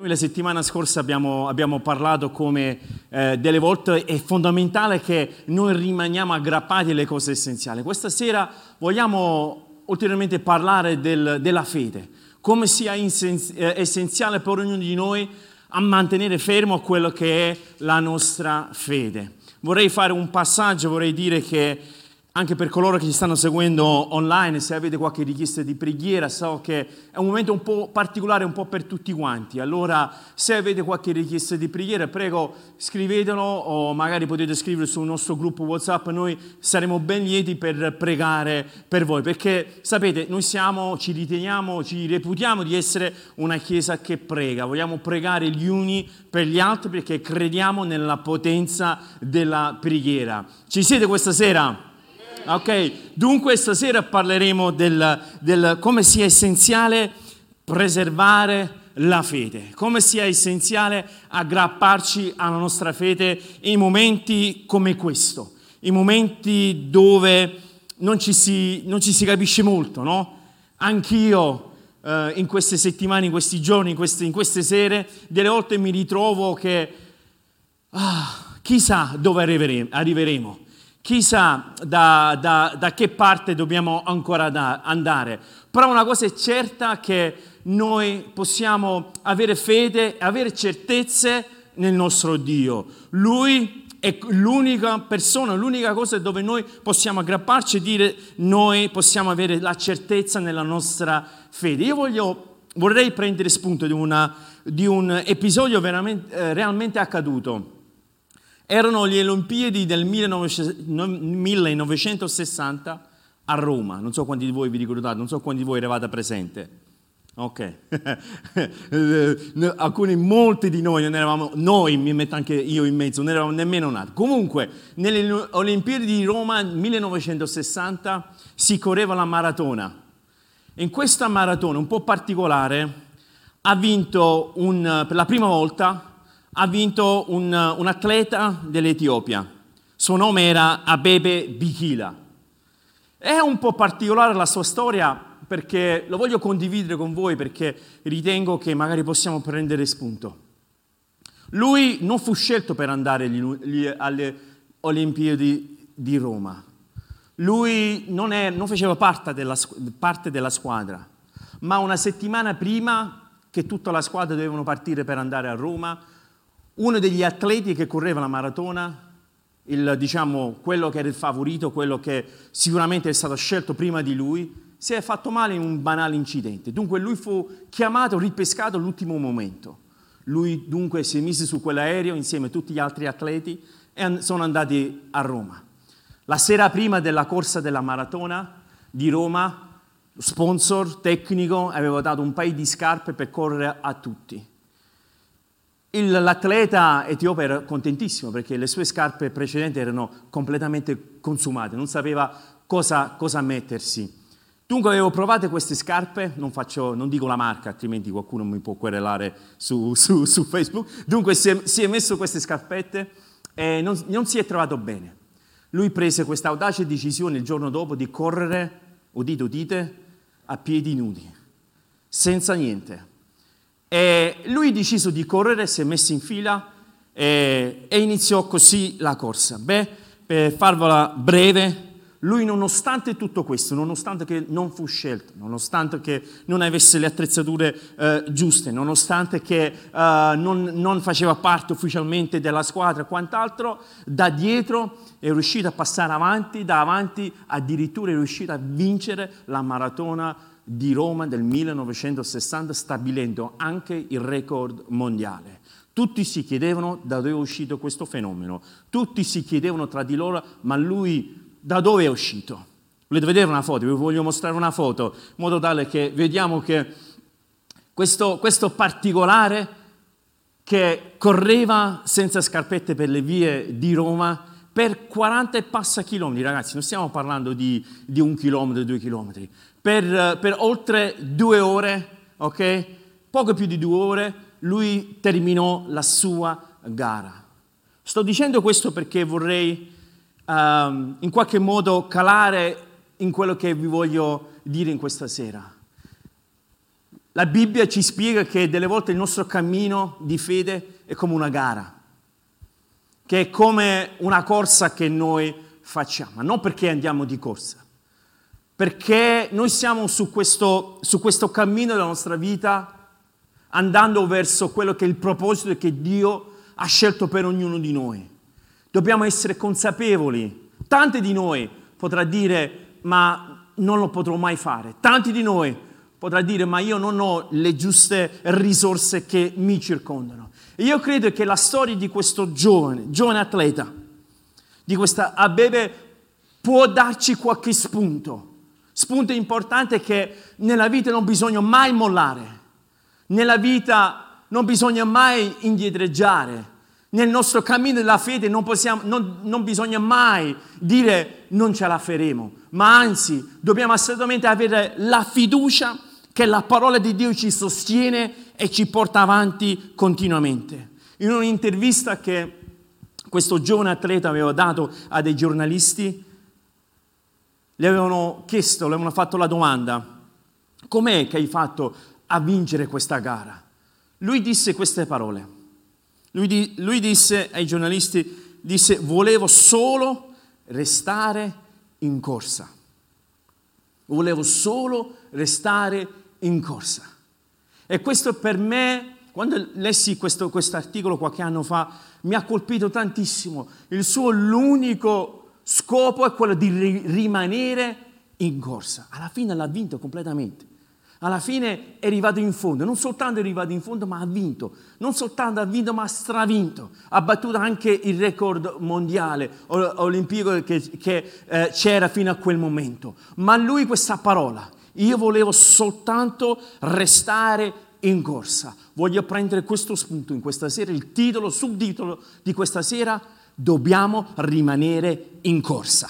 Noi la settimana scorsa abbiamo, abbiamo parlato come eh, delle volte è fondamentale che noi rimaniamo aggrappati alle cose essenziali. Questa sera vogliamo ulteriormente parlare del, della fede, come sia insens- eh, essenziale per ognuno di noi a mantenere fermo quello che è la nostra fede. Vorrei fare un passaggio, vorrei dire che anche per coloro che ci stanno seguendo online, se avete qualche richiesta di preghiera, so che è un momento un po' particolare, un po' per tutti quanti. Allora, se avete qualche richiesta di preghiera, prego scrivetelo o magari potete scrivere sul nostro gruppo WhatsApp. Noi saremo ben lieti per pregare per voi, perché sapete, noi siamo, ci riteniamo, ci reputiamo di essere una chiesa che prega. Vogliamo pregare gli uni per gli altri perché crediamo nella potenza della preghiera. Ci siete questa sera? Ok, dunque stasera parleremo del, del come sia essenziale preservare la fede, come sia essenziale aggrapparci alla nostra fede in momenti come questo, in momenti dove non ci si, non ci si capisce molto, no? Anch'io eh, in queste settimane, in questi giorni, in queste, in queste sere, delle volte mi ritrovo che ah, chissà dove arriveremo chissà da, da, da che parte dobbiamo ancora da, andare. Però una cosa è certa che noi possiamo avere fede, avere certezze nel nostro Dio. Lui è l'unica persona, l'unica cosa dove noi possiamo aggrapparci e dire noi possiamo avere la certezza nella nostra fede. Io voglio, vorrei prendere spunto di, una, di un episodio eh, realmente accaduto erano le Olimpiadi del 1960 a Roma. Non so quanti di voi vi ricordate, non so quanti di voi eravate presenti. Ok, alcuni, molti di noi non eravamo, noi, mi metto anche io in mezzo, non eravamo nemmeno nati. Comunque, nelle Olimpiadi di Roma 1960 si correva la maratona. In questa maratona un po' particolare ha vinto un, per la prima volta ha vinto un, un atleta dell'Etiopia. Suo nome era Abebe Bikila. È un po' particolare la sua storia perché lo voglio condividere con voi perché ritengo che magari possiamo prendere spunto. Lui non fu scelto per andare alle Olimpiadi di Roma. Lui non, è, non faceva parte della, parte della squadra, ma una settimana prima che tutta la squadra dovevano partire per andare a Roma, uno degli atleti che correva la maratona, il, diciamo, quello che era il favorito, quello che sicuramente è stato scelto prima di lui, si è fatto male in un banale incidente. Dunque lui fu chiamato, ripescato all'ultimo momento. Lui dunque si messo su quell'aereo insieme a tutti gli altri atleti e sono andati a Roma. La sera prima della corsa della maratona di Roma, lo sponsor tecnico aveva dato un paio di scarpe per correre a tutti. L'atleta etiope era contentissimo perché le sue scarpe precedenti erano completamente consumate, non sapeva cosa, cosa mettersi. Dunque avevo provato queste scarpe, non, faccio, non, dico la marca, altrimenti qualcuno mi può querelare su, su, su Facebook. Dunque si è, si è, messo queste scarpette e non, non si è trovato bene. Lui prese questa audace decisione il giorno dopo di correre, udite, udite, a piedi nudi, senza niente. E lui deciso di correre, si è messo in fila e, e iniziò così la corsa. Beh, per farvela breve, lui nonostante tutto questo, nonostante che non fu scelto, nonostante che non avesse le attrezzature eh, giuste, nonostante che eh, non, non, faceva parte ufficialmente della squadra e quant'altro, da dietro è riuscito a passare avanti, da avanti addirittura è riuscito a vincere la maratona di Roma del 1960 stabilendo anche il record mondiale. Tutti si chiedevano da dove è uscito questo fenomeno, tutti si chiedevano tra di loro ma lui da dove è uscito? Volete vedere una foto? Vi voglio mostrare una foto in modo tale che vediamo che questo, questo particolare che correva senza scarpette per le vie di Roma per 40 e passa chilometri, ragazzi, non stiamo parlando di, di un chilometro, due chilometri, per, per oltre due ore, ok? Poco più di due ore, lui terminò la sua gara. Sto dicendo questo perché vorrei um, in qualche modo calare in quello che vi voglio dire in questa sera. La Bibbia ci spiega che delle volte il nostro cammino di fede è come una gara, che è come una corsa che noi facciamo, non perché andiamo di corsa, perché noi siamo su questo, su questo cammino della nostra vita andando verso quello che è il proposito che Dio ha scelto per ognuno di noi. Dobbiamo essere consapevoli. Tanti di noi potrà dire, ma non lo potrò mai fare. Tanti di noi potrà dire, ma io non ho le giuste risorse che mi circondano. E io credo che la storia di questo giovane, giovane atleta, di questa Abebe, può darci qualche spunto. Spunto importante che nella vita non bisogna mai mollare. Nella vita non bisogna mai indietreggiare. Nel nostro cammino della fede non, possiamo, non, non bisogna mai dire non ce la faremo, ma anzi dobbiamo assolutamente avere la fiducia che la parola di Dio ci sostiene e ci porta avanti continuamente. In un'intervista che questo giovane atleta aveva dato a dei giornalisti, gli avevano chiesto, le avevano fatto la domanda, com'è che hai fatto a vincere questa gara? Lui disse queste parole. Lui, di, lui disse ai giornalisti, disse, volevo solo restare in corsa. Volevo solo restare in corsa. E questo per me, quando lessi questo articolo qualche anno fa, mi ha colpito tantissimo. Il suo l'unico scopo è quello di rimanere in corsa. Alla fine l'ha vinto completamente alla fine è arrivato in fondo, non soltanto è arrivato in fondo, ma ha vinto, non soltanto ha vinto, ma ha stravinto, ha battuto anche il record mondiale olimpico che, che eh, c'era fino a quel momento. Ma lui questa parola, io volevo soltanto restare in corsa. Voglio prendere questo spunto in questa sera, il titolo, subtitolo di questa sera, dobbiamo rimanere in corsa.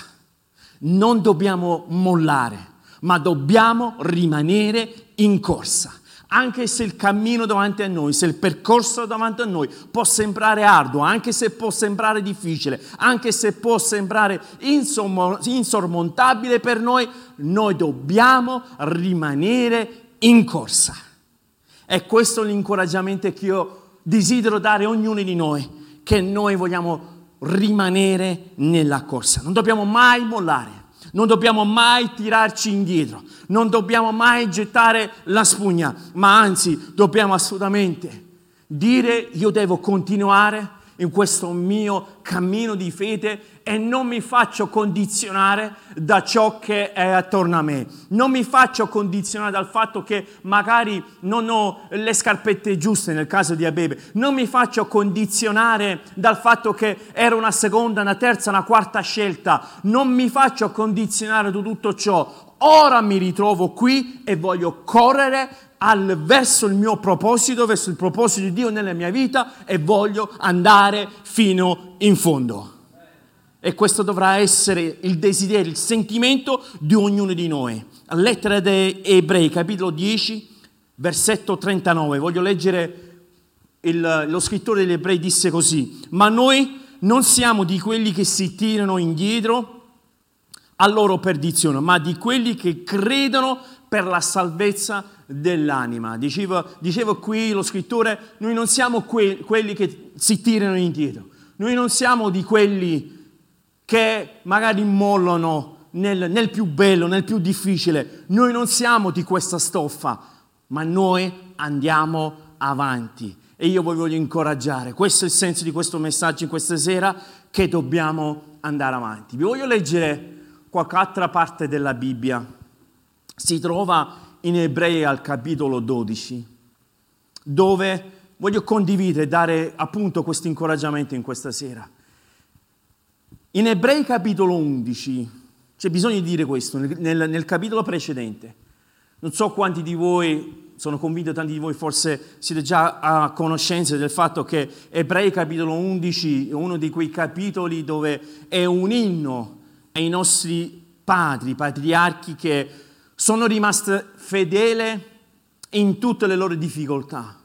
Non dobbiamo mollare ma dobbiamo rimanere in corsa. Anche se il cammino davanti a noi, se il percorso davanti a noi può sembrare arduo, anche se può sembrare difficile, anche se può sembrare insormontabile per noi, noi dobbiamo rimanere in corsa. E questo è l'incoraggiamento che io desidero dare a ognuno di noi, che noi vogliamo rimanere nella corsa. Non dobbiamo mai mollare. Non dobbiamo mai tirarci indietro, non dobbiamo mai gettare la spugna, ma anzi dobbiamo assolutamente dire io devo continuare in questo mio cammino di fede e non mi faccio condizionare da ciò che è attorno a me. Non mi faccio condizionare dal fatto che magari non ho le scarpette giuste nel caso di Abebe. Non mi faccio condizionare dal fatto che era una seconda, una terza, una quarta scelta. Non mi faccio condizionare da tutto ciò. Ora mi ritrovo qui e voglio correre al, verso il mio proposito, verso il proposito di Dio nella mia vita e voglio andare fino in fondo. E questo dovrà essere il desiderio, il sentimento di ognuno di noi. Lettera dei Ebrei, capitolo 10, versetto 39. Voglio leggere il, lo scrittore degli Ebrei disse così, ma noi non siamo di quelli che si tirano indietro a loro perdizione, ma di quelli che credono per la salvezza dell'anima. Diceva, diceva qui lo scrittore, noi non siamo que- quelli che si tirano indietro, noi non siamo di quelli che magari mollano nel, nel più bello, nel più difficile, noi non siamo di questa stoffa, ma noi andiamo avanti. E io vi voglio incoraggiare, questo è il senso di questo messaggio in questa sera, che dobbiamo andare avanti. Vi voglio leggere qualche altra parte della Bibbia. Si trova in Ebrei al capitolo 12, dove voglio condividere, dare appunto questo incoraggiamento in questa sera. In Ebrei capitolo 11, c'è bisogno di dire questo, nel, nel capitolo precedente, non so quanti di voi sono convinto tanti di voi forse siete già a conoscenza del fatto che Ebrei capitolo 11 è uno di quei capitoli dove è un inno ai nostri padri, patriarchi che sono rimasti fedeli in tutte le loro difficoltà.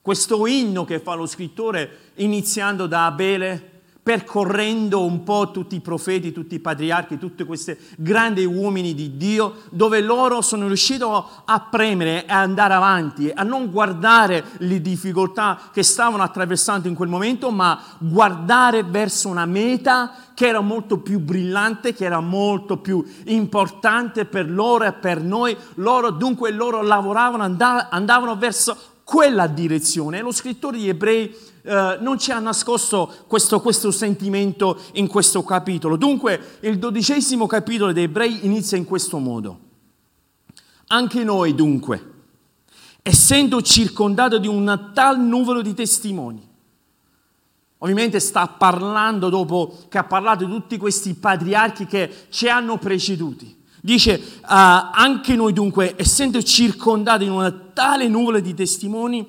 Questo inno che fa lo scrittore iniziando da Abele percorrendo un po' tutti i profeti, tutti i patriarchi, tutti questi grandi uomini di Dio, dove loro sono riusciti a premere e andare avanti, a non guardare le difficoltà che stavano attraversando in quel momento, ma guardare verso una meta che era molto più brillante, che era molto più importante per loro e per noi. Loro, dunque, loro lavoravano, andavano verso quella direzione. Lo scrittore di Ebrei eh, non ci ha nascosto questo, questo, sentimento in questo capitolo. Dunque, il dodicesimo capitolo dei Ebrei inizia in questo modo. Anche noi, dunque, essendo circondato di un tal numero di testimoni, ovviamente sta parlando dopo che ha parlato di tutti questi patriarchi che ci hanno preceduti. Dice, uh, anche noi dunque, essendo circondati in una tale nuvola di testimoni,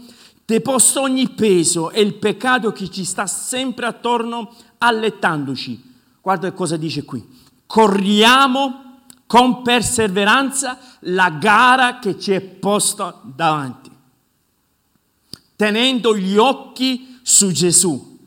deposto ogni peso e il peccato che ci sta sempre attorno allettandoci. Guarda cosa dice qui. Corriamo con perseveranza la gara che ci è posta davanti, tenendo gli occhi su Gesù,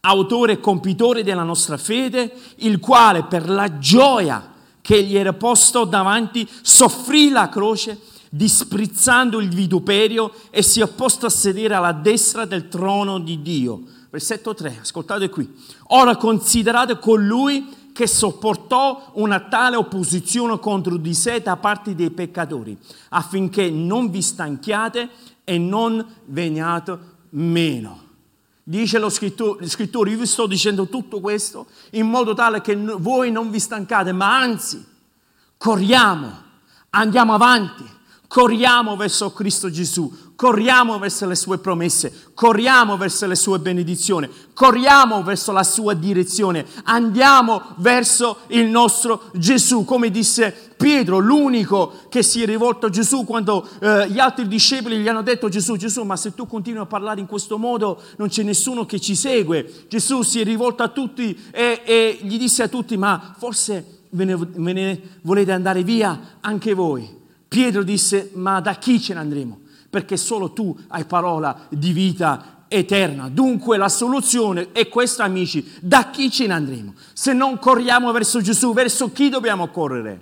autore e compitore della nostra fede, il quale per la gioia che gli era posto davanti soffrì la croce disprezzando il vituperio e si è opposto a sedere alla destra del trono di Dio. Versetto 3, ascoltate qui. Ora considerate colui che sopportò una tale opposizione contro di sé da parte dei peccatori, affinché non vi stanchiate e non veniate meno. Dice lo scrittore, scrittore, io vi sto dicendo tutto questo in modo tale che voi non vi stancate, ma anzi corriamo, andiamo avanti, Corriamo verso Cristo Gesù, corriamo verso le sue promesse, corriamo verso le sue benedizioni, corriamo verso la sua direzione, andiamo verso il nostro Gesù, come disse Pietro, l'unico che si è rivolto a Gesù quando eh, gli altri discepoli gli hanno detto Gesù, Gesù, ma se tu continui a parlare in questo modo non c'è nessuno che ci segue. Gesù si è rivolto a tutti e, e gli disse a tutti, ma forse ve ne, ve ne volete andare via anche voi. Pietro disse, ma da chi ce ne andremo? Perché solo tu hai parola di vita eterna. Dunque la soluzione è questa, amici, da chi ce ne andremo? Se non corriamo verso Gesù, verso chi dobbiamo correre?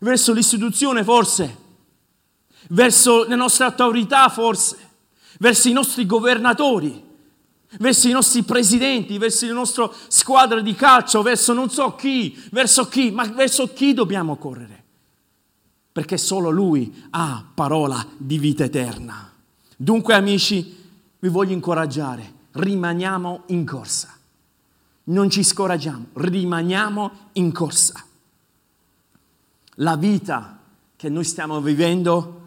Verso l'istituzione forse? Verso le nostre autorità forse? Verso i nostri governatori? Verso i nostri presidenti, verso la nostra squadra di calcio, verso non so chi, verso chi, ma verso chi dobbiamo correre? Perché solo Lui ha parola di vita eterna. Dunque amici, vi voglio incoraggiare, rimaniamo in corsa. Non ci scoraggiamo, rimaniamo in corsa. La vita che noi stiamo vivendo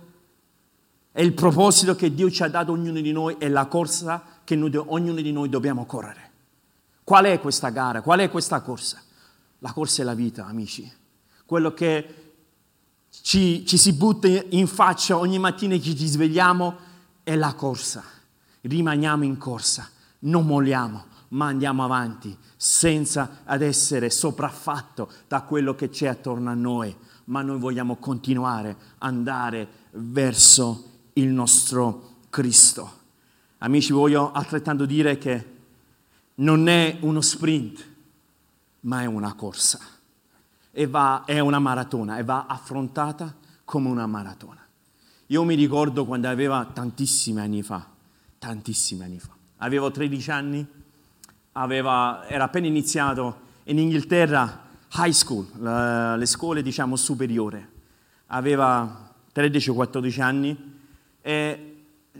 è il proposito che Dio ci ha dato ognuno di noi, è la corsa che noi, ognuno di noi dobbiamo correre. Qual è questa gara? Qual è questa corsa? La corsa è la vita, amici. Quello che ci, ci si butta in faccia ogni mattina che ci svegliamo è la corsa. Rimaniamo in corsa, non molliamo, ma andiamo avanti senza ad essere sopraffatto da quello che c'è attorno a noi, ma noi vogliamo continuare ad andare verso il nostro Cristo. Amici, voglio altrettanto dire che non è uno sprint, ma è una corsa e va, è una maratona e va affrontata come una maratona. Io mi ricordo quando aveva tantissimi anni fa, tantissimi anni fa, avevo 13 anni, aveva, era appena iniziato in Inghilterra high school, la, le scuole diciamo superiore, aveva 13-14 anni e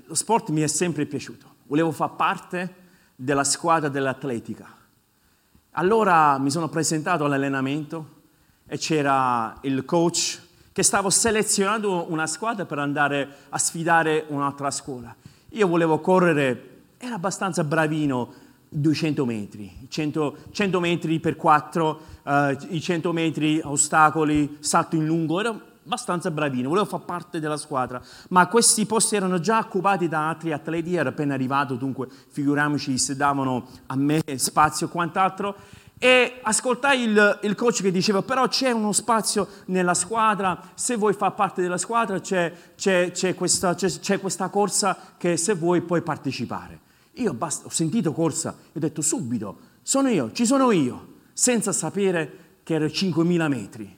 lo sport mi è sempre piaciuto, volevo far parte della squadra dell'atletica. Allora mi sono presentato all'allenamento, e c'era il coach che stava selezionando una squadra per andare a sfidare un'altra scuola. Io volevo correre, era abbastanza bravino, 200 metri, 100, 100 metri per 4, uh, i 100 metri ostacoli, salto in lungo, ero abbastanza bravino, volevo far parte della squadra, ma questi posti erano già occupati da altri atleti, ero appena arrivato, dunque figuriamoci se davano a me spazio e quant'altro. E ascoltai il, il, coach che diceva, però c'è uno spazio nella squadra, se vuoi far parte della squadra c'è, c'è, c'è, questa, c'è questa, corsa che se vuoi puoi partecipare. Io basta, ho sentito corsa e ho detto subito, sono io, ci sono io, senza sapere che era 5.000 metri.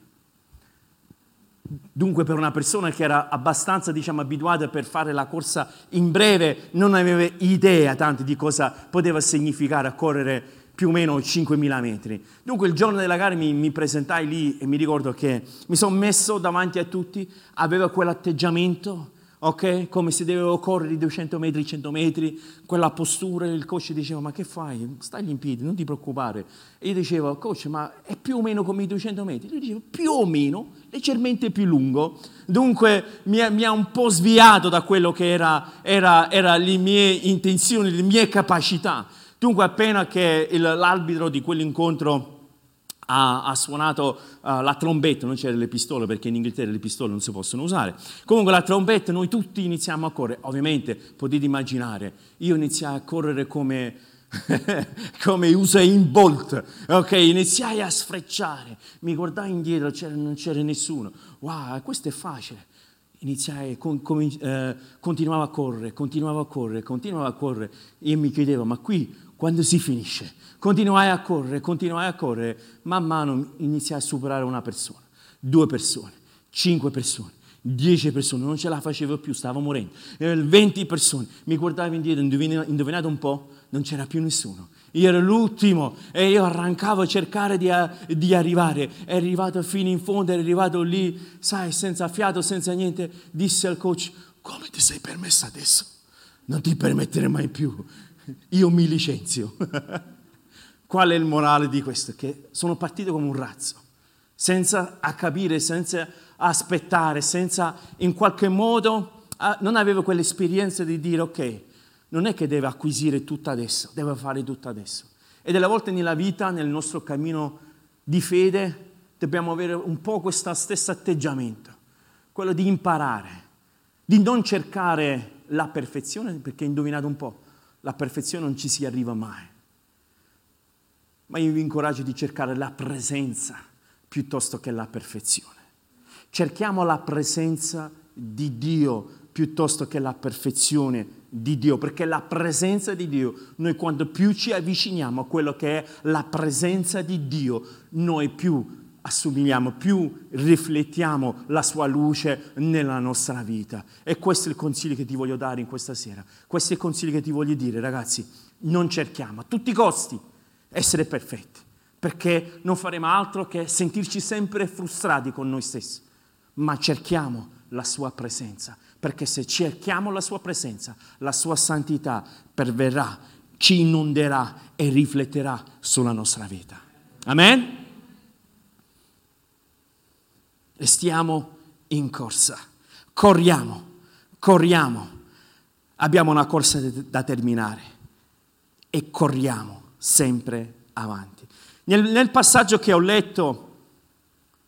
Dunque per una persona che era abbastanza diciamo, abituata per fare la corsa in breve non aveva idea tanto di cosa poteva significare correre più o meno 5.000 metri. Dunque il giorno della gara mi, mi presentai lì e mi ricordo che mi sono messo davanti a tutti, aveva quell'atteggiamento ok? Come se dovevo correre 200 metri, 100 metri, quella postura, il coach diceva ma che fai? Stai in piedi, non ti preoccupare. E io dicevo, coach ma è più o meno come i 200 metri? Lui diceva più o meno, leggermente più lungo. Dunque mi ha, mi ha un po' sviato da quello che erano era, era le mie intenzioni, le mie capacità. Dunque appena che il, l'arbitro di quell'incontro ha, ha suonato uh, la trombetta, non c'erano le pistole perché in Inghilterra le pistole non si possono usare. Comunque la trombetta, noi tutti iniziamo a correre. Ovviamente potete immaginare, io iniziai a correre come, come Usain Bolt, ok? Iniziai a sfrecciare, mi guardai indietro, c'era, non c'era nessuno. Wow, questo è facile. Iniziai, con, com, eh, continuavo a correre, continuavo a correre, continuavo a correre. Io mi chiedevo, ma qui quando si finisce? Continuai a correre, continuai a correre, man mano iniziai a superare una persona, due persone, cinque persone, dieci persone, non ce la facevo più, stavo morendo. Venti persone, mi guardavo indietro, indovinate un po', non c'era più nessuno. Io ero l'ultimo e io arrancavo a cercare di, di, arrivare. È arrivato fino in fondo, è arrivato lì, sai, senza fiato, senza niente. Disse al coach, come ti sei permesso adesso? Non ti permettere mai più. Io mi licenzio. Qual è il morale di questo? Che sono partito come un razzo, senza capire, senza aspettare, senza in qualche modo, non avevo quell'esperienza di dire ok, non è che deve acquisire tutto adesso, deve fare tutto adesso. E delle volte nella vita, nel nostro cammino di fede, dobbiamo avere un po' questo stesso atteggiamento, quello di imparare, di non cercare la perfezione, perché indovinate un po', la perfezione non ci si arriva mai ma io vi incoraggio di cercare la presenza piuttosto che la perfezione. Cerchiamo la presenza di Dio piuttosto che la perfezione di Dio, perché la presenza di Dio, noi quando più ci avviciniamo a quello che è la presenza di Dio, noi più assomigliamo, più riflettiamo la sua luce nella nostra vita. E questo è il consiglio che ti voglio dare in questa sera. Questo è il consiglio che ti voglio dire, ragazzi. Non cerchiamo a tutti i costi essere perfetti, perché non faremo altro che sentirci sempre frustrati con noi stessi, ma cerchiamo la sua presenza, perché se cerchiamo la sua presenza, la sua santità perverrà, ci inonderà e rifletterà sulla nostra vita. Amen? E stiamo in corsa, corriamo, corriamo, abbiamo una corsa da terminare. E corriamo sempre avanti. Nel, nel passaggio che ho letto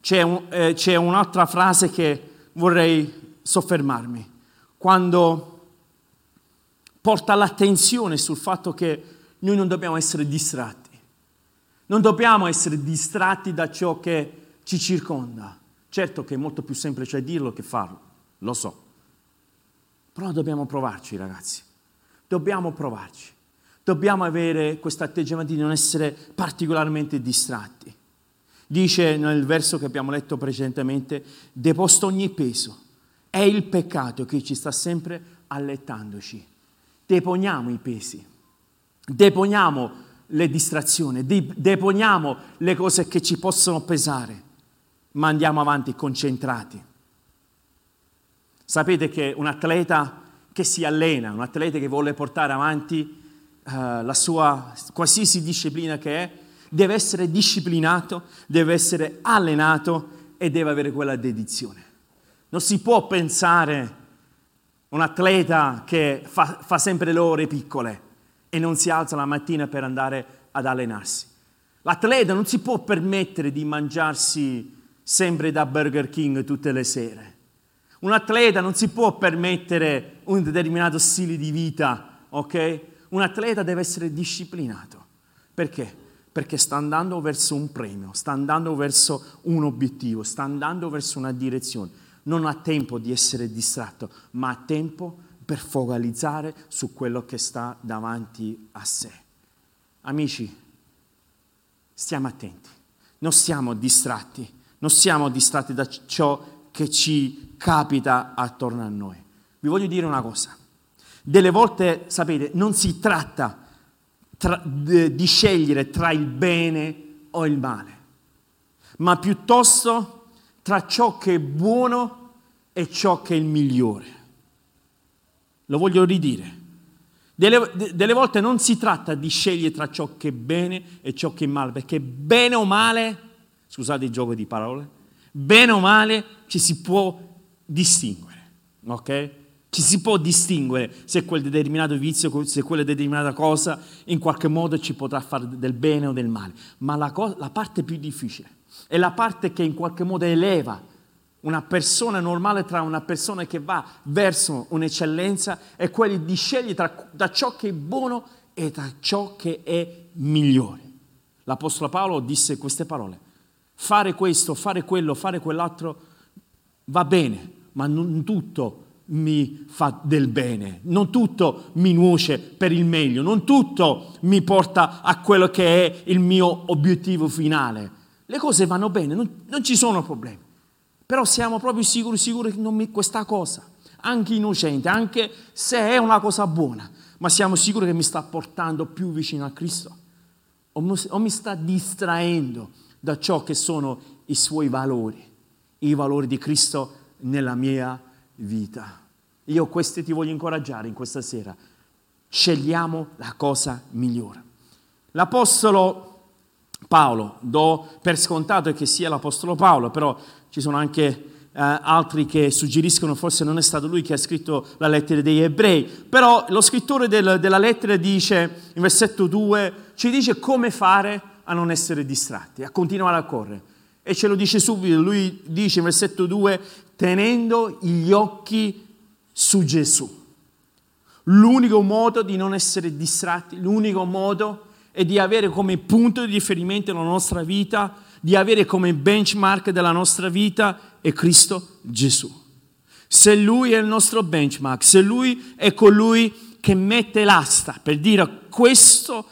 c'è, un, eh, c'è un'altra frase che vorrei soffermarmi, quando porta l'attenzione sul fatto che noi non dobbiamo essere distratti, non dobbiamo essere distratti da ciò che ci circonda. Certo che è molto più semplice dirlo che farlo, lo so, però dobbiamo provarci ragazzi, dobbiamo provarci dobbiamo avere questo atteggiamento di non essere particolarmente distratti. Dice nel verso che abbiamo letto precedentemente, deposto ogni peso. È il peccato che ci sta sempre allettandoci. Deponiamo i pesi, deponiamo le distrazioni, deponiamo le cose che ci possono pesare, ma andiamo avanti concentrati. Sapete che un atleta che si allena, un atleta che vuole portare avanti uh, la sua qualsiasi disciplina che è, deve essere disciplinato, deve essere allenato e deve avere quella dedizione. Non si può pensare un atleta che fa, fa sempre le ore piccole e non si alza la mattina per andare ad allenarsi. L'atleta non si può permettere di mangiarsi sempre da Burger King tutte le sere. Un atleta non si può permettere un determinato stile di vita, ok? Un atleta deve essere disciplinato. Perché? Perché sta andando verso un premio, sta andando verso un obiettivo, sta andando verso una direzione. Non ha tempo di essere distratto, ma ha tempo per focalizzare su quello che sta davanti a sé. Amici, stiamo attenti, non siamo distratti, non siamo distratti da ciò che ci capita attorno a noi. Vi voglio dire una cosa, delle volte, sapete, non si tratta tra, di scegliere tra il bene o il male, ma piuttosto tra ciò che è buono e ciò che è il migliore. Lo voglio ridire. Delle, delle, volte non si tratta di scegliere tra ciò che è bene e ciò che è male, perché bene o male, scusate il gioco di parole, bene o male ci si può distinguere, ok? Ci si può distinguere se quel determinato vizio, se quella determinata cosa in qualche modo ci potrà fare del bene o del male, ma la, co- la parte più difficile è la parte che in qualche modo eleva una persona normale tra una persona che va verso un'eccellenza è quella di scegliere tra, da ciò che è buono e da ciò che è migliore. L'Apostolo Paolo disse queste parole fare questo, fare quello, fare quell'altro va bene, ma non tutto mi fa del bene, non tutto mi nuoce per il meglio, non tutto mi porta a quello che è il mio obiettivo finale. Le cose vanno bene, non, non ci sono problemi, però siamo proprio sicuri, sicuri che mi, questa cosa, anche innocente, anche se è una cosa buona, ma siamo sicuri che mi sta portando più vicino a Cristo o o mi sta distraendo da ciò che sono i suoi valori, i valori di Cristo nella mia vita. Io questi ti voglio incoraggiare in questa sera. Scegliamo la cosa migliore. L'Apostolo Paolo, do per scontato che sia l'Apostolo Paolo, però ci sono anche eh, altri che suggeriscono forse non è stato lui che ha scritto la lettera degli ebrei, però lo scrittore del, della lettera dice, in versetto 2, ci dice come fare a non essere distratti, a continuare a correre. E ce lo dice subito, lui dice in versetto 2, tenendo gli occhi su Gesù. L'unico modo di non essere distratti, l'unico modo è di avere come punto di riferimento la nostra vita, di avere come benchmark della nostra vita è Cristo Gesù. Se Lui è il nostro benchmark, se Lui è colui che mette l'asta per dire questo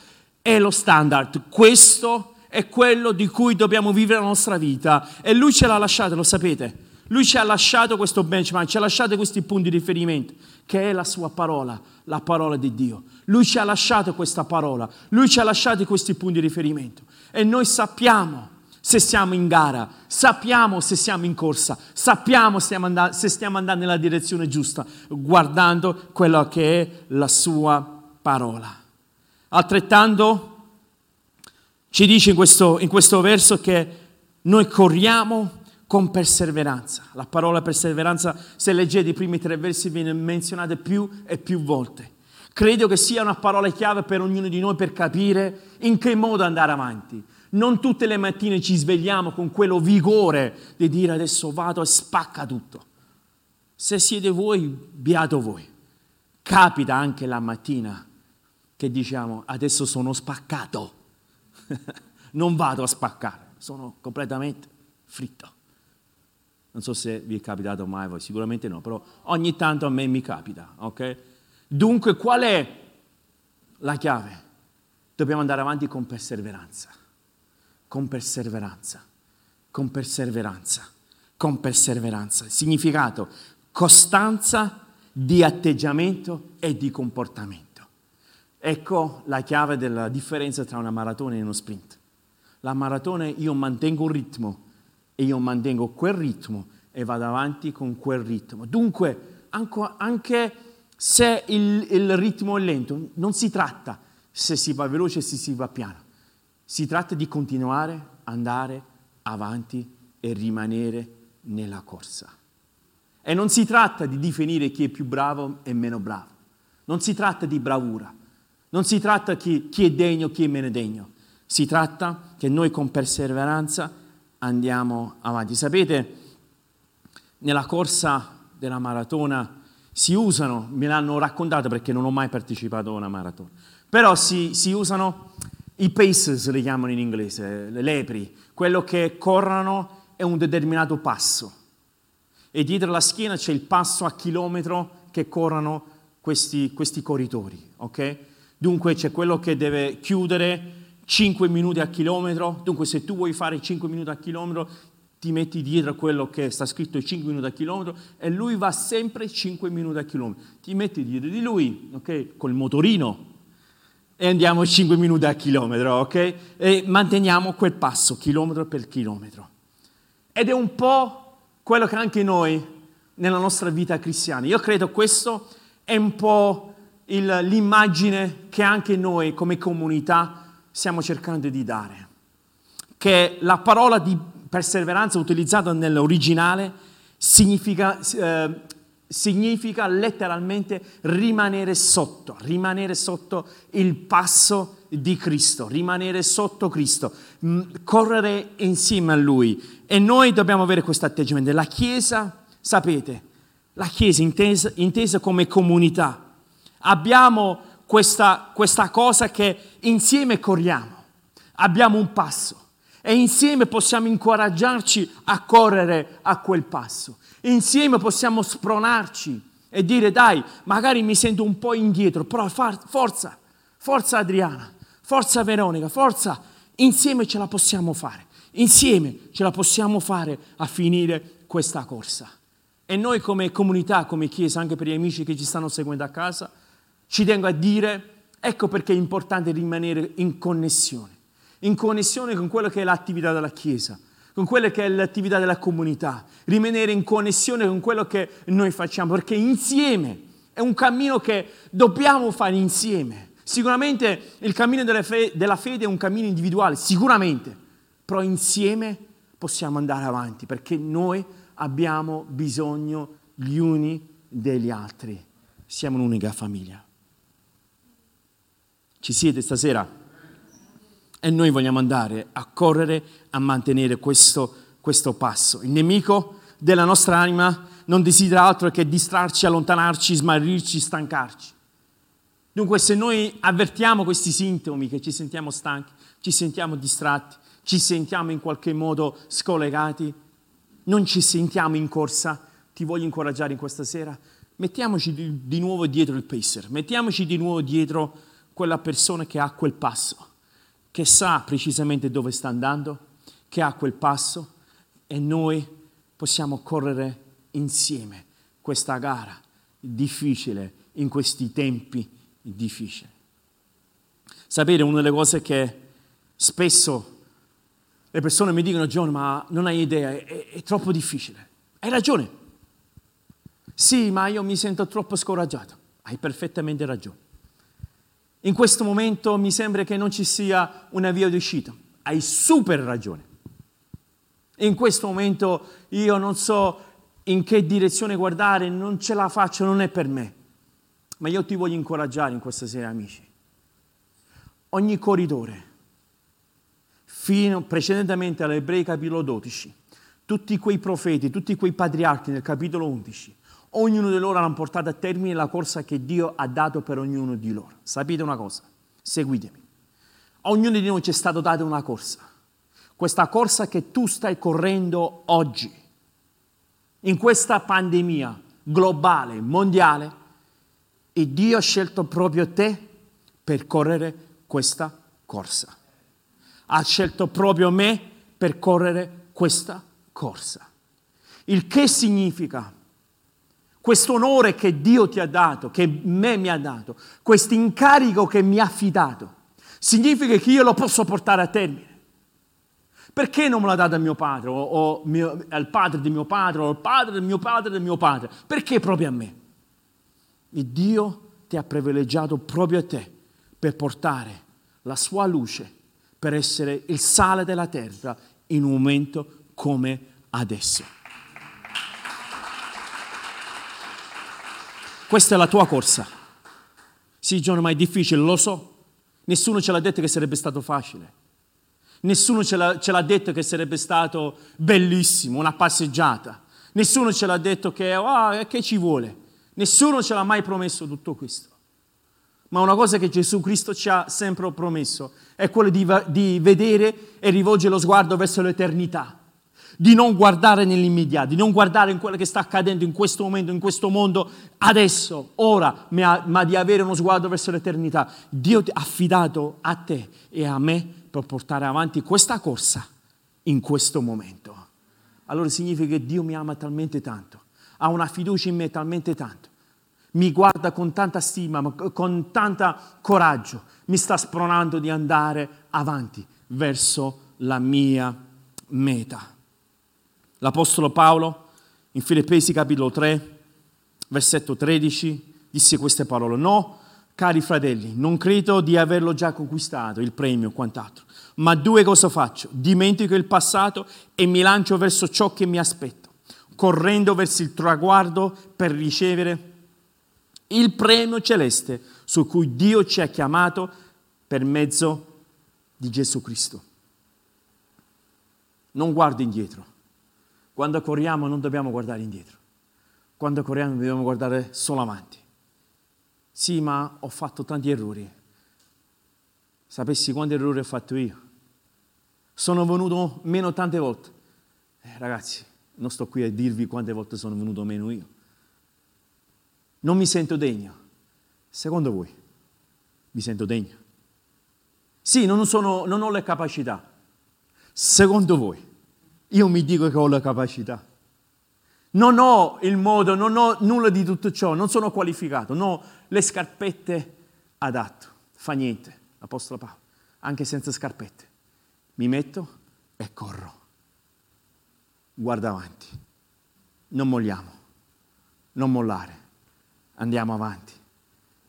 è lo standard, questo è quello di cui dobbiamo vivere la nostra vita e lui ce l'ha lasciato, lo sapete. Lui ci ha lasciato questo benchmark, ci ha lasciato questi punti di riferimento, che è la sua parola, la parola di Dio. Lui ci ha lasciato questa parola, lui ci ha lasciato questi punti di riferimento e noi sappiamo se siamo in gara, sappiamo se siamo in corsa, sappiamo se stiamo andando, se stiamo andando nella direzione giusta, guardando quello che è la sua parola. Altrettanto ci dice in questo, in questo verso che noi corriamo con perseveranza. La parola perseveranza, se leggete i primi tre versi, viene menzionata più e più volte. Credo che sia una parola chiave per ognuno di noi per capire in che modo andare avanti. Non tutte le mattine ci svegliamo con quello vigore di dire adesso vado e spacca tutto. Se siete voi, beato voi. Capita anche la mattina che diciamo adesso sono spaccato, non vado a spaccare, sono completamente fritto. Non so se vi è capitato mai voi, sicuramente no, però ogni tanto a me mi capita, ok? Dunque qual è la chiave? Dobbiamo andare avanti con perseveranza, con perseveranza, con perseveranza, con perseveranza. significato, costanza di atteggiamento e di comportamento. Ecco la chiave della differenza tra una maratona e uno sprint. La maratona io mantengo un ritmo e io mantengo quel ritmo e vado avanti con quel ritmo. Dunque, anche se il, il ritmo è lento, non si tratta se si va veloce o se si va piano. Si tratta di continuare andare avanti e rimanere nella corsa. E non si tratta di definire chi è più bravo e meno bravo. Non si tratta di bravura. Non si tratta chi, chi è degno, chi è meno degno. Si tratta che noi con perseveranza andiamo avanti. Sapete, nella corsa della maratona si usano, me l'hanno raccontato perché non ho mai partecipato a una maratona, però si, si usano i paces, li chiamano in inglese, le lepri, quello che corrono è un determinato passo e dietro la schiena c'è il passo a chilometro che corrono questi, questi corridori, ok? Dunque c'è quello che deve chiudere 5 minuti a chilometro, dunque se tu vuoi fare 5 minuti a chilometro ti metti dietro quello che sta scritto 5 minuti a chilometro e lui va sempre 5 minuti a chilometro. Ti metti dietro di lui, ok? Col motorino e andiamo 5 minuti a chilometro, ok? E manteniamo quel passo, chilometro per chilometro. Ed è un po' quello che anche noi nella nostra vita cristiana. Io credo questo è un po' il, l'immagine che anche noi come comunità stiamo cercando di dare. Che la parola di perseveranza utilizzata nell'originale significa, eh, significa letteralmente rimanere sotto, rimanere sotto il passo di Cristo, rimanere sotto Cristo, mh, correre insieme a Lui. E noi dobbiamo avere questo atteggiamento. La Chiesa, sapete, la Chiesa intesa, intesa come comunità. Abbiamo questa, questa cosa che insieme corriamo, abbiamo un passo e insieme possiamo incoraggiarci a correre a quel passo. Insieme possiamo spronarci e dire dai, magari mi sento un po' indietro, però forza, forza Adriana, forza Veronica, forza, insieme ce la possiamo fare. Insieme ce la possiamo fare a finire questa corsa. E noi come comunità, come Chiesa, anche per gli amici che ci stanno seguendo a casa, ci tengo a dire, ecco perché è importante rimanere in connessione in connessione con quello che è l'attività della Chiesa, con quella che è l'attività della comunità, rimanere in connessione con quello che noi facciamo, perché insieme è un cammino che dobbiamo fare insieme. Sicuramente il cammino della, fe- della fede è un cammino individuale, sicuramente, però insieme possiamo andare avanti, perché noi abbiamo bisogno gli uni degli altri. Siamo un'unica famiglia. Ci siete stasera? e noi vogliamo andare a correre a mantenere questo, questo passo. Il nemico della nostra anima non desidera altro che distrarci, allontanarci, smarrirci, stancarci. Dunque se noi avvertiamo questi sintomi, che ci sentiamo stanchi, ci sentiamo distratti, ci sentiamo in qualche modo scollegati, non ci sentiamo in corsa, ti voglio incoraggiare in questa sera, mettiamoci di, di nuovo dietro il pacer, mettiamoci di nuovo dietro quella persona che ha quel passo che sa precisamente dove sta andando, che ha quel passo e noi possiamo correre insieme questa gara difficile in questi tempi difficili. Sapete, una delle cose che spesso le persone mi dicono, John, ma non hai idea, è, è troppo difficile. Hai ragione. Sì, ma io mi sento troppo scoraggiato. Hai perfettamente ragione. In questo momento mi sembra che non ci sia una via d'uscita. Hai super ragione. In questo momento io non so in che direzione guardare, non ce la faccio, non è per me. Ma io ti voglio incoraggiare in questa sera, amici. Ogni corridore, fino precedentemente all'Ebrei capitolo 12, tutti quei profeti, tutti quei patriarchi nel capitolo 11, ognuno di loro hanno portato a termine la corsa che Dio ha dato per ognuno di loro. Sapete una cosa? Seguitemi. A ognuno di noi ci è stato dato una corsa. Questa corsa che tu stai correndo oggi, in questa pandemia globale, mondiale, e Dio ha scelto proprio te per correre questa corsa. Ha scelto proprio me per correre questa corsa. Il che significa questo onore che Dio ti ha dato, che me mi ha dato, questo incarico che mi ha affidato, significa che io lo posso portare a termine. Perché non me l'ha dato a mio padre, o, o mio, al padre di mio padre, o al padre del mio padre del mio padre? Perché proprio a me? E Dio ti ha privilegiato proprio a te per portare la sua luce, per essere il sale della terra in un momento come adesso. Questa è la tua corsa. Sì, John, ma è difficile, lo so. Nessuno ce l'ha detto che sarebbe stato facile. Nessuno ce l'ha, ce l'ha detto che sarebbe stato bellissimo, una passeggiata. Nessuno ce l'ha detto che, oh, che ci vuole. Nessuno ce l'ha mai promesso tutto questo. Ma una cosa che Gesù Cristo ci ha sempre promesso è quella di, di vedere e rivolgere lo sguardo verso l'eternità di non guardare nell'immediato, di non guardare in quello che sta accadendo in questo momento, in questo mondo, adesso, ora, ma di avere uno sguardo verso l'eternità. Dio ha affidato a te e a me per portare avanti questa corsa in questo momento. Allora significa che Dio mi ama talmente tanto, ha una fiducia in me talmente tanto, mi guarda con tanta stima, con tanto coraggio, mi sta spronando di andare avanti verso la mia meta. L'Apostolo Paolo in Filippesi capitolo 3, versetto 13, disse queste parole. No, cari fratelli, non credo di averlo già conquistato, il premio o quant'altro, ma due cose faccio. Dimentico il passato e mi lancio verso ciò che mi aspetto, correndo verso il traguardo per ricevere il premio celeste su cui Dio ci ha chiamato per mezzo di Gesù Cristo. Non guardi indietro quando corriamo non dobbiamo guardare indietro. Quando corriamo dobbiamo guardare solo avanti. Sì, ma ho fatto tanti errori. Sapessi quanti errori ho fatto io? Sono venuto meno tante volte. Eh, ragazzi, non sto qui a dirvi quante volte sono venuto meno io. Non mi sento degno. Secondo voi, mi sento degno? Sì, non, sono, non ho le capacità. Secondo voi, io mi dico che ho la capacità. Non ho il modo, non ho nulla di tutto ciò, non sono qualificato, non ho le scarpette adatto. Fa niente, Apostolo Paolo, anche senza scarpette. Mi metto e corro. Guarda avanti. Non molliamo, non mollare. Andiamo avanti.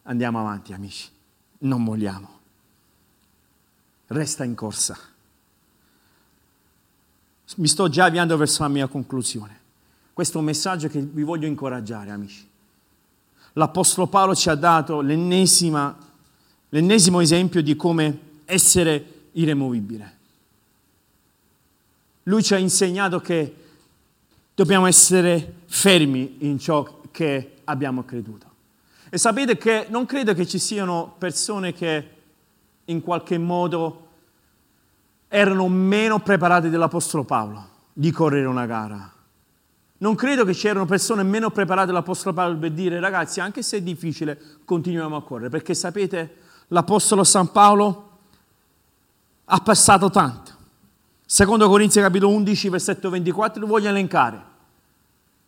Andiamo avanti, amici. Non molliamo. Resta in corsa mi sto già avviando verso la mia conclusione. Questo è un messaggio che vi voglio incoraggiare, amici. L'Apostolo Paolo ci ha dato l'ennesimo esempio di come essere irremovibile. Lui ci ha insegnato che dobbiamo essere fermi in ciò che abbiamo creduto. E sapete che non credo che ci siano persone che in qualche modo erano meno preparati dell'Apostolo Paolo di correre una gara. Non credo che c'erano persone meno preparate dell'Apostolo Paolo per dire ragazzi, anche se è difficile, continuiamo a correre, perché sapete, l'Apostolo San Paolo ha passato tanto. Secondo Corinzi capitolo 11, versetto 24, lo voglio elencare,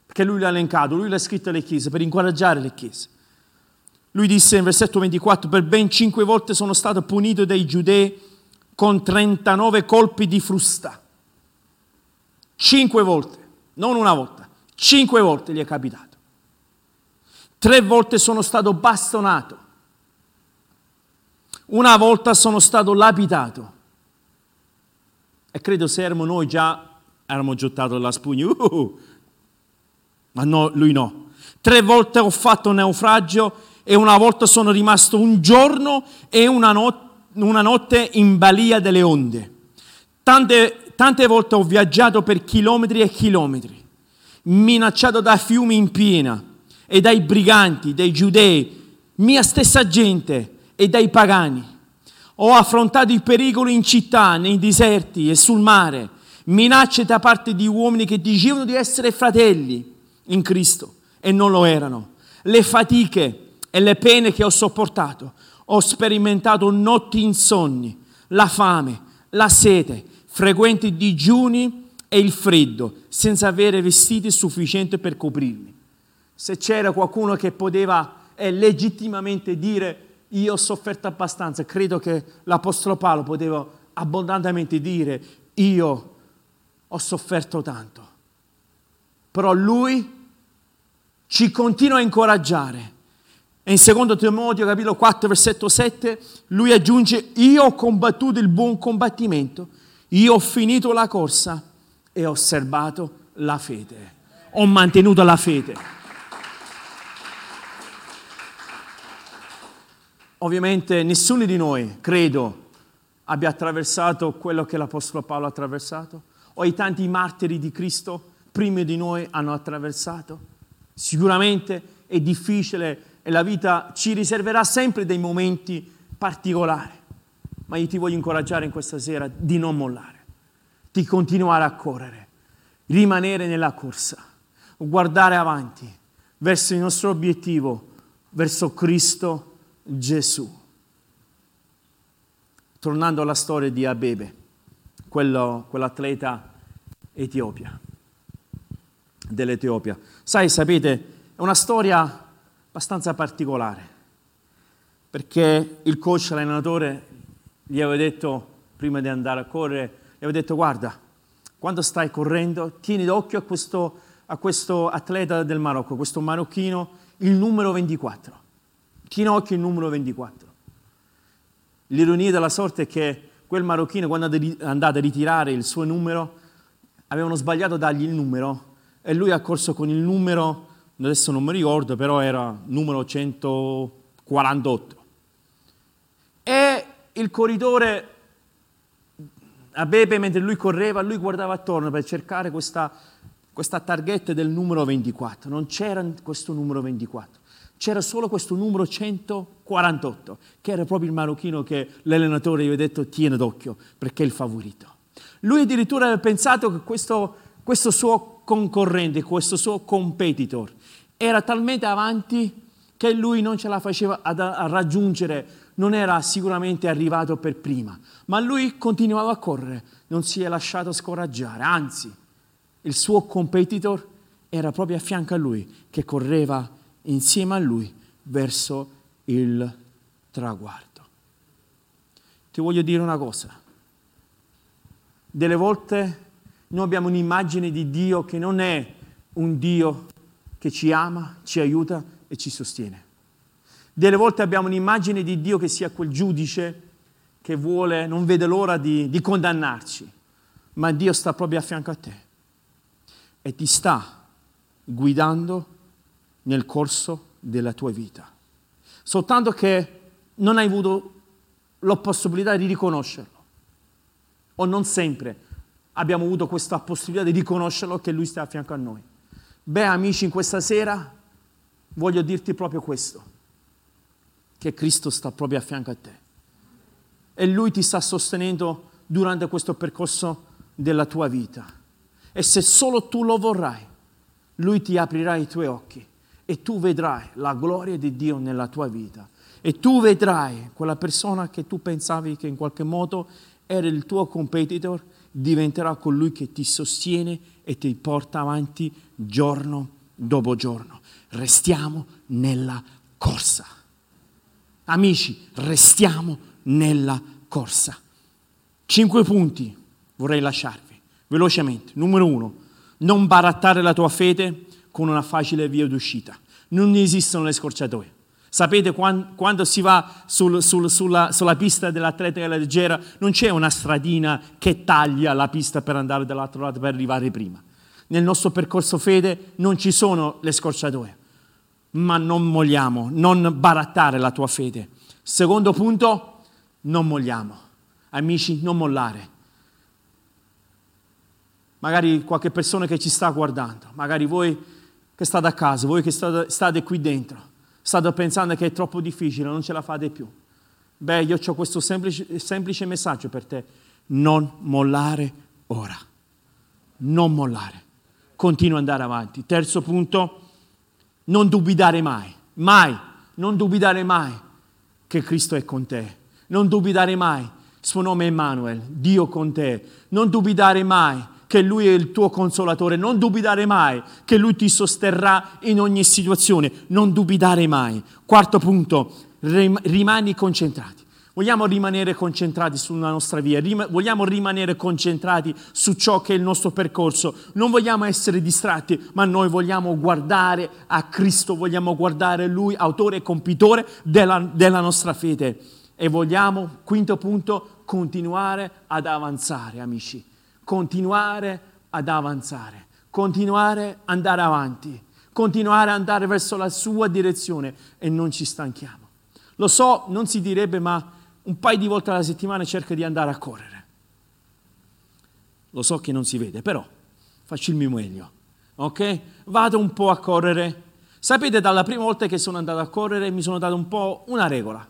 perché lui l'ha elencato, lui l'ha scritto alle chiese per incoraggiare le chiese. Lui disse in versetto 24, per ben cinque volte sono stato punito dai giudei con 39 colpi di frusta. Cinque volte, non una volta, cinque volte gli è capitato. Tre volte sono stato bastonato. Una volta sono stato lapidato. E credo se erano noi già eravamo gettato la spugna. Uh, ma no, lui no. Tre volte ho fatto naufragio e una volta sono rimasto un giorno e una notte una notte in balia delle onde. Tante, tante volte ho viaggiato per chilometri e chilometri, minacciato da fiumi in piena e dai briganti, dai giudei, mia stessa gente e dai pagani. Ho affrontato i pericoli in città, nei deserti e sul mare, minacce da parte di uomini che dicevano di essere fratelli in Cristo e non lo erano. Le fatiche e le pene che ho sopportato ho sperimentato notti insonni, la fame, la sete, frequenti digiuni e il freddo, senza avere vestiti sufficienti per coprirmi. Se c'era qualcuno che poteva eh, legittimamente dire io ho sofferto abbastanza, credo che l'Apostolo Paolo poteva abbondantemente dire io ho sofferto tanto. Però lui ci continua a incoraggiare e in secondo Timoteo capitolo 4 versetto 7 lui aggiunge io ho combattuto il buon combattimento, io ho finito la corsa e ho osservato la fede. Ho mantenuto la fede. Ovviamente nessuno di noi, credo, abbia attraversato quello che l'Apostolo Paolo ha attraversato? O i tanti martiri di Cristo prima di noi hanno attraversato? Sicuramente è difficile e la vita ci riserverà sempre dei momenti particolari, ma io ti voglio incoraggiare in questa sera di non mollare, di continuare a correre, rimanere nella corsa, guardare avanti verso il nostro obiettivo, verso Cristo Gesù. Tornando alla storia di Abebe, quello, quell'atleta Etiopia, dell'Etiopia. Sai, sapete, è una storia abbastanza particolare, perché il coach, l'allenatore, gli aveva detto, prima di andare a correre, gli aveva detto, guarda, quando stai correndo, tieni d'occhio a questo, a questo atleta del Marocco, questo marocchino, il numero 24. Tieni occhio il numero 24. L'ironia della sorte è che quel marocchino, quando è andato a ritirare il suo numero, avevano sbagliato a dargli il numero e lui ha corso con il numero adesso non mi ricordo, però era numero 148. E il corridore a Beppe, mentre lui correva, lui guardava attorno per cercare questa, questa targhetta del numero 24. Non c'era questo numero 24, c'era solo questo numero 148, che era proprio il marocchino che l'allenatore gli aveva detto tiene d'occhio, perché è il favorito. Lui addirittura aveva pensato che questo, questo suo concorrente, questo suo competitor, era talmente avanti che lui non ce la faceva a, raggiungere, non era sicuramente arrivato per prima, ma lui continuava a correre, non si è lasciato scoraggiare, anzi, il suo competitor era proprio a fianco a lui, che correva insieme a lui verso il traguardo. Ti voglio dire una cosa, delle volte noi abbiamo un'immagine di Dio che non è un Dio che ci ama, ci aiuta e ci sostiene. Delle volte abbiamo un'immagine di Dio che sia quel giudice che vuole, non vede l'ora di, di condannarci, ma Dio sta proprio a fianco a te e ti sta guidando nel corso della tua vita. Soltanto che non hai avuto la possibilità di riconoscerlo. O non sempre abbiamo avuto questa possibilità di riconoscerlo che Lui sta a fianco a noi. Beh, amici, in questa sera voglio dirti proprio questo, che Cristo sta proprio a fianco a te e Lui ti sta sostenendo durante questo percorso della tua vita. E se solo tu lo vorrai, Lui ti aprirà i tuoi occhi e tu vedrai la gloria di Dio nella tua vita. E tu vedrai quella persona che tu pensavi che in qualche modo era il tuo competitor, diventerà colui che ti sostiene e ti porta avanti giorno dopo giorno. Restiamo nella corsa. Amici, restiamo nella corsa. Cinque punti vorrei lasciarvi velocemente. Numero uno, non barattare la tua fede con una facile via d'uscita. Non esistono le scorciatoie. Sapete, quando, si va sul, sul, sulla, sulla, pista dell'atletica leggera, non c'è una stradina che taglia la pista per andare dall'altro lato per arrivare prima. Nel nostro percorso fede non ci sono le scorciatoie, ma non molliamo, non barattare la tua fede. Secondo punto, non molliamo. Amici, non mollare. Magari qualche persona che ci sta guardando, magari voi che state a casa, voi che state qui dentro state pensando che è troppo difficile, non ce la fate più. Beh, io ho questo semplice, semplice messaggio per te. Non mollare ora. Non mollare. Continua ad andare avanti. Terzo punto, non dubitare mai. Mai. Non dubitare mai che Cristo è con te. Non dubitare mai. Suo nome è Emanuele, Dio con te. Non dubitare mai che Lui è il tuo consolatore, non dubitare mai che Lui ti sosterrà in ogni situazione, non dubitare mai. Quarto punto, rimani concentrati. Vogliamo rimanere concentrati sulla nostra via, vogliamo rimanere concentrati su ciò che è il nostro percorso, non vogliamo essere distratti, ma noi vogliamo guardare a Cristo, vogliamo guardare Lui, autore e compitore della, della nostra fede. E vogliamo, quinto punto, continuare ad avanzare, amici continuare ad avanzare, continuare ad andare avanti, continuare ad andare verso la sua direzione e non ci stanchiamo. Lo so, non si direbbe, ma un paio di volte alla settimana cerca di andare a correre. Lo so che non si vede, però faccio il mio meglio. Ok? Vado un po' a correre. Sapete, dalla prima volta che sono andato a correre mi sono dato un po' una regola.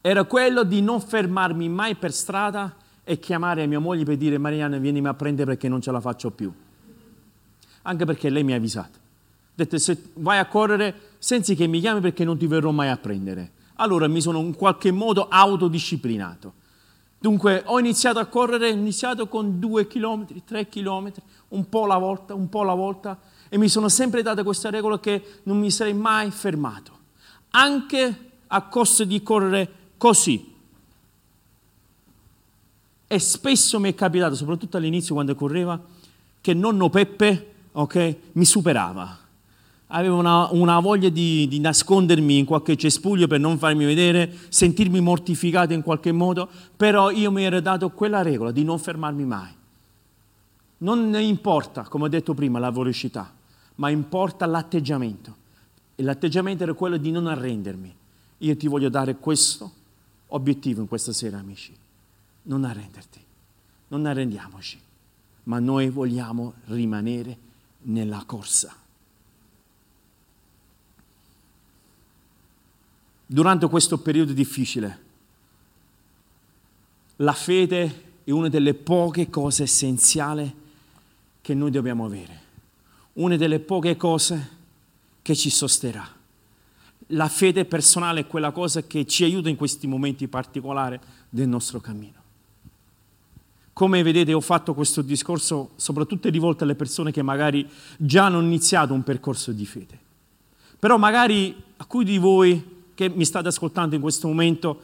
Era quello di non fermarmi mai per strada e chiamare mia moglie per dire Marianne vienimi a prendere perché non ce la faccio più. Anche perché lei mi ha avvisato. Ha detto se vai a correre senza che mi chiami perché non ti verrò mai a prendere. Allora mi sono in qualche modo autodisciplinato. Dunque ho iniziato a correre, ho iniziato con due chilometri, tre chilometri, un po' alla volta, un po' alla volta, e mi sono sempre dato questa regola che non mi sarei mai fermato, anche a costo di correre così. E spesso mi è capitato, soprattutto all'inizio quando correva, che nonno Peppe okay, mi superava avevo una, una voglia di, di, nascondermi in qualche cespuglio per non farmi vedere, sentirmi mortificato in qualche modo, però io mi ero dato quella regola di non fermarmi mai. Non importa, come ho detto prima, la velocità, ma importa l'atteggiamento. E l'atteggiamento era quello di non arrendermi. Io ti voglio dare questo obiettivo in questa sera, amici. Non arrenderti, non arrendiamoci, ma noi vogliamo rimanere nella corsa. durante questo periodo difficile. La fede è una delle poche cose essenziali che noi dobbiamo avere, una delle poche cose che ci sosterrà. La fede personale è quella cosa che ci aiuta in questi momenti particolari del nostro cammino. Come vedete ho fatto questo discorso soprattutto rivolto alle persone che magari già hanno iniziato un percorso di fede. Però magari alcuni di voi che mi state ascoltando in questo momento,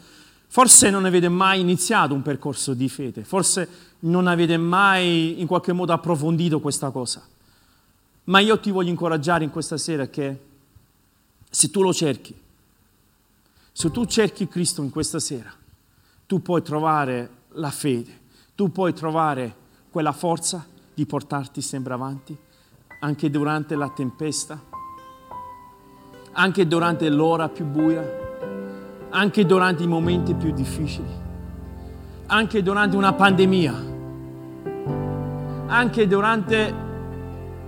forse non avete mai iniziato un percorso di fede, forse non avete mai in qualche modo approfondito questa cosa. Ma io ti voglio incoraggiare in questa sera che se tu lo cerchi, se tu cerchi Cristo in questa sera, tu puoi trovare la fede, tu puoi trovare quella forza di portarti sempre avanti, anche durante la tempesta, anche durante l'ora più buia, anche durante i momenti più difficili, anche durante una pandemia, anche durante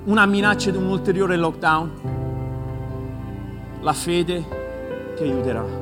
una minaccia di un ulteriore lockdown. La fede ti aiuterà.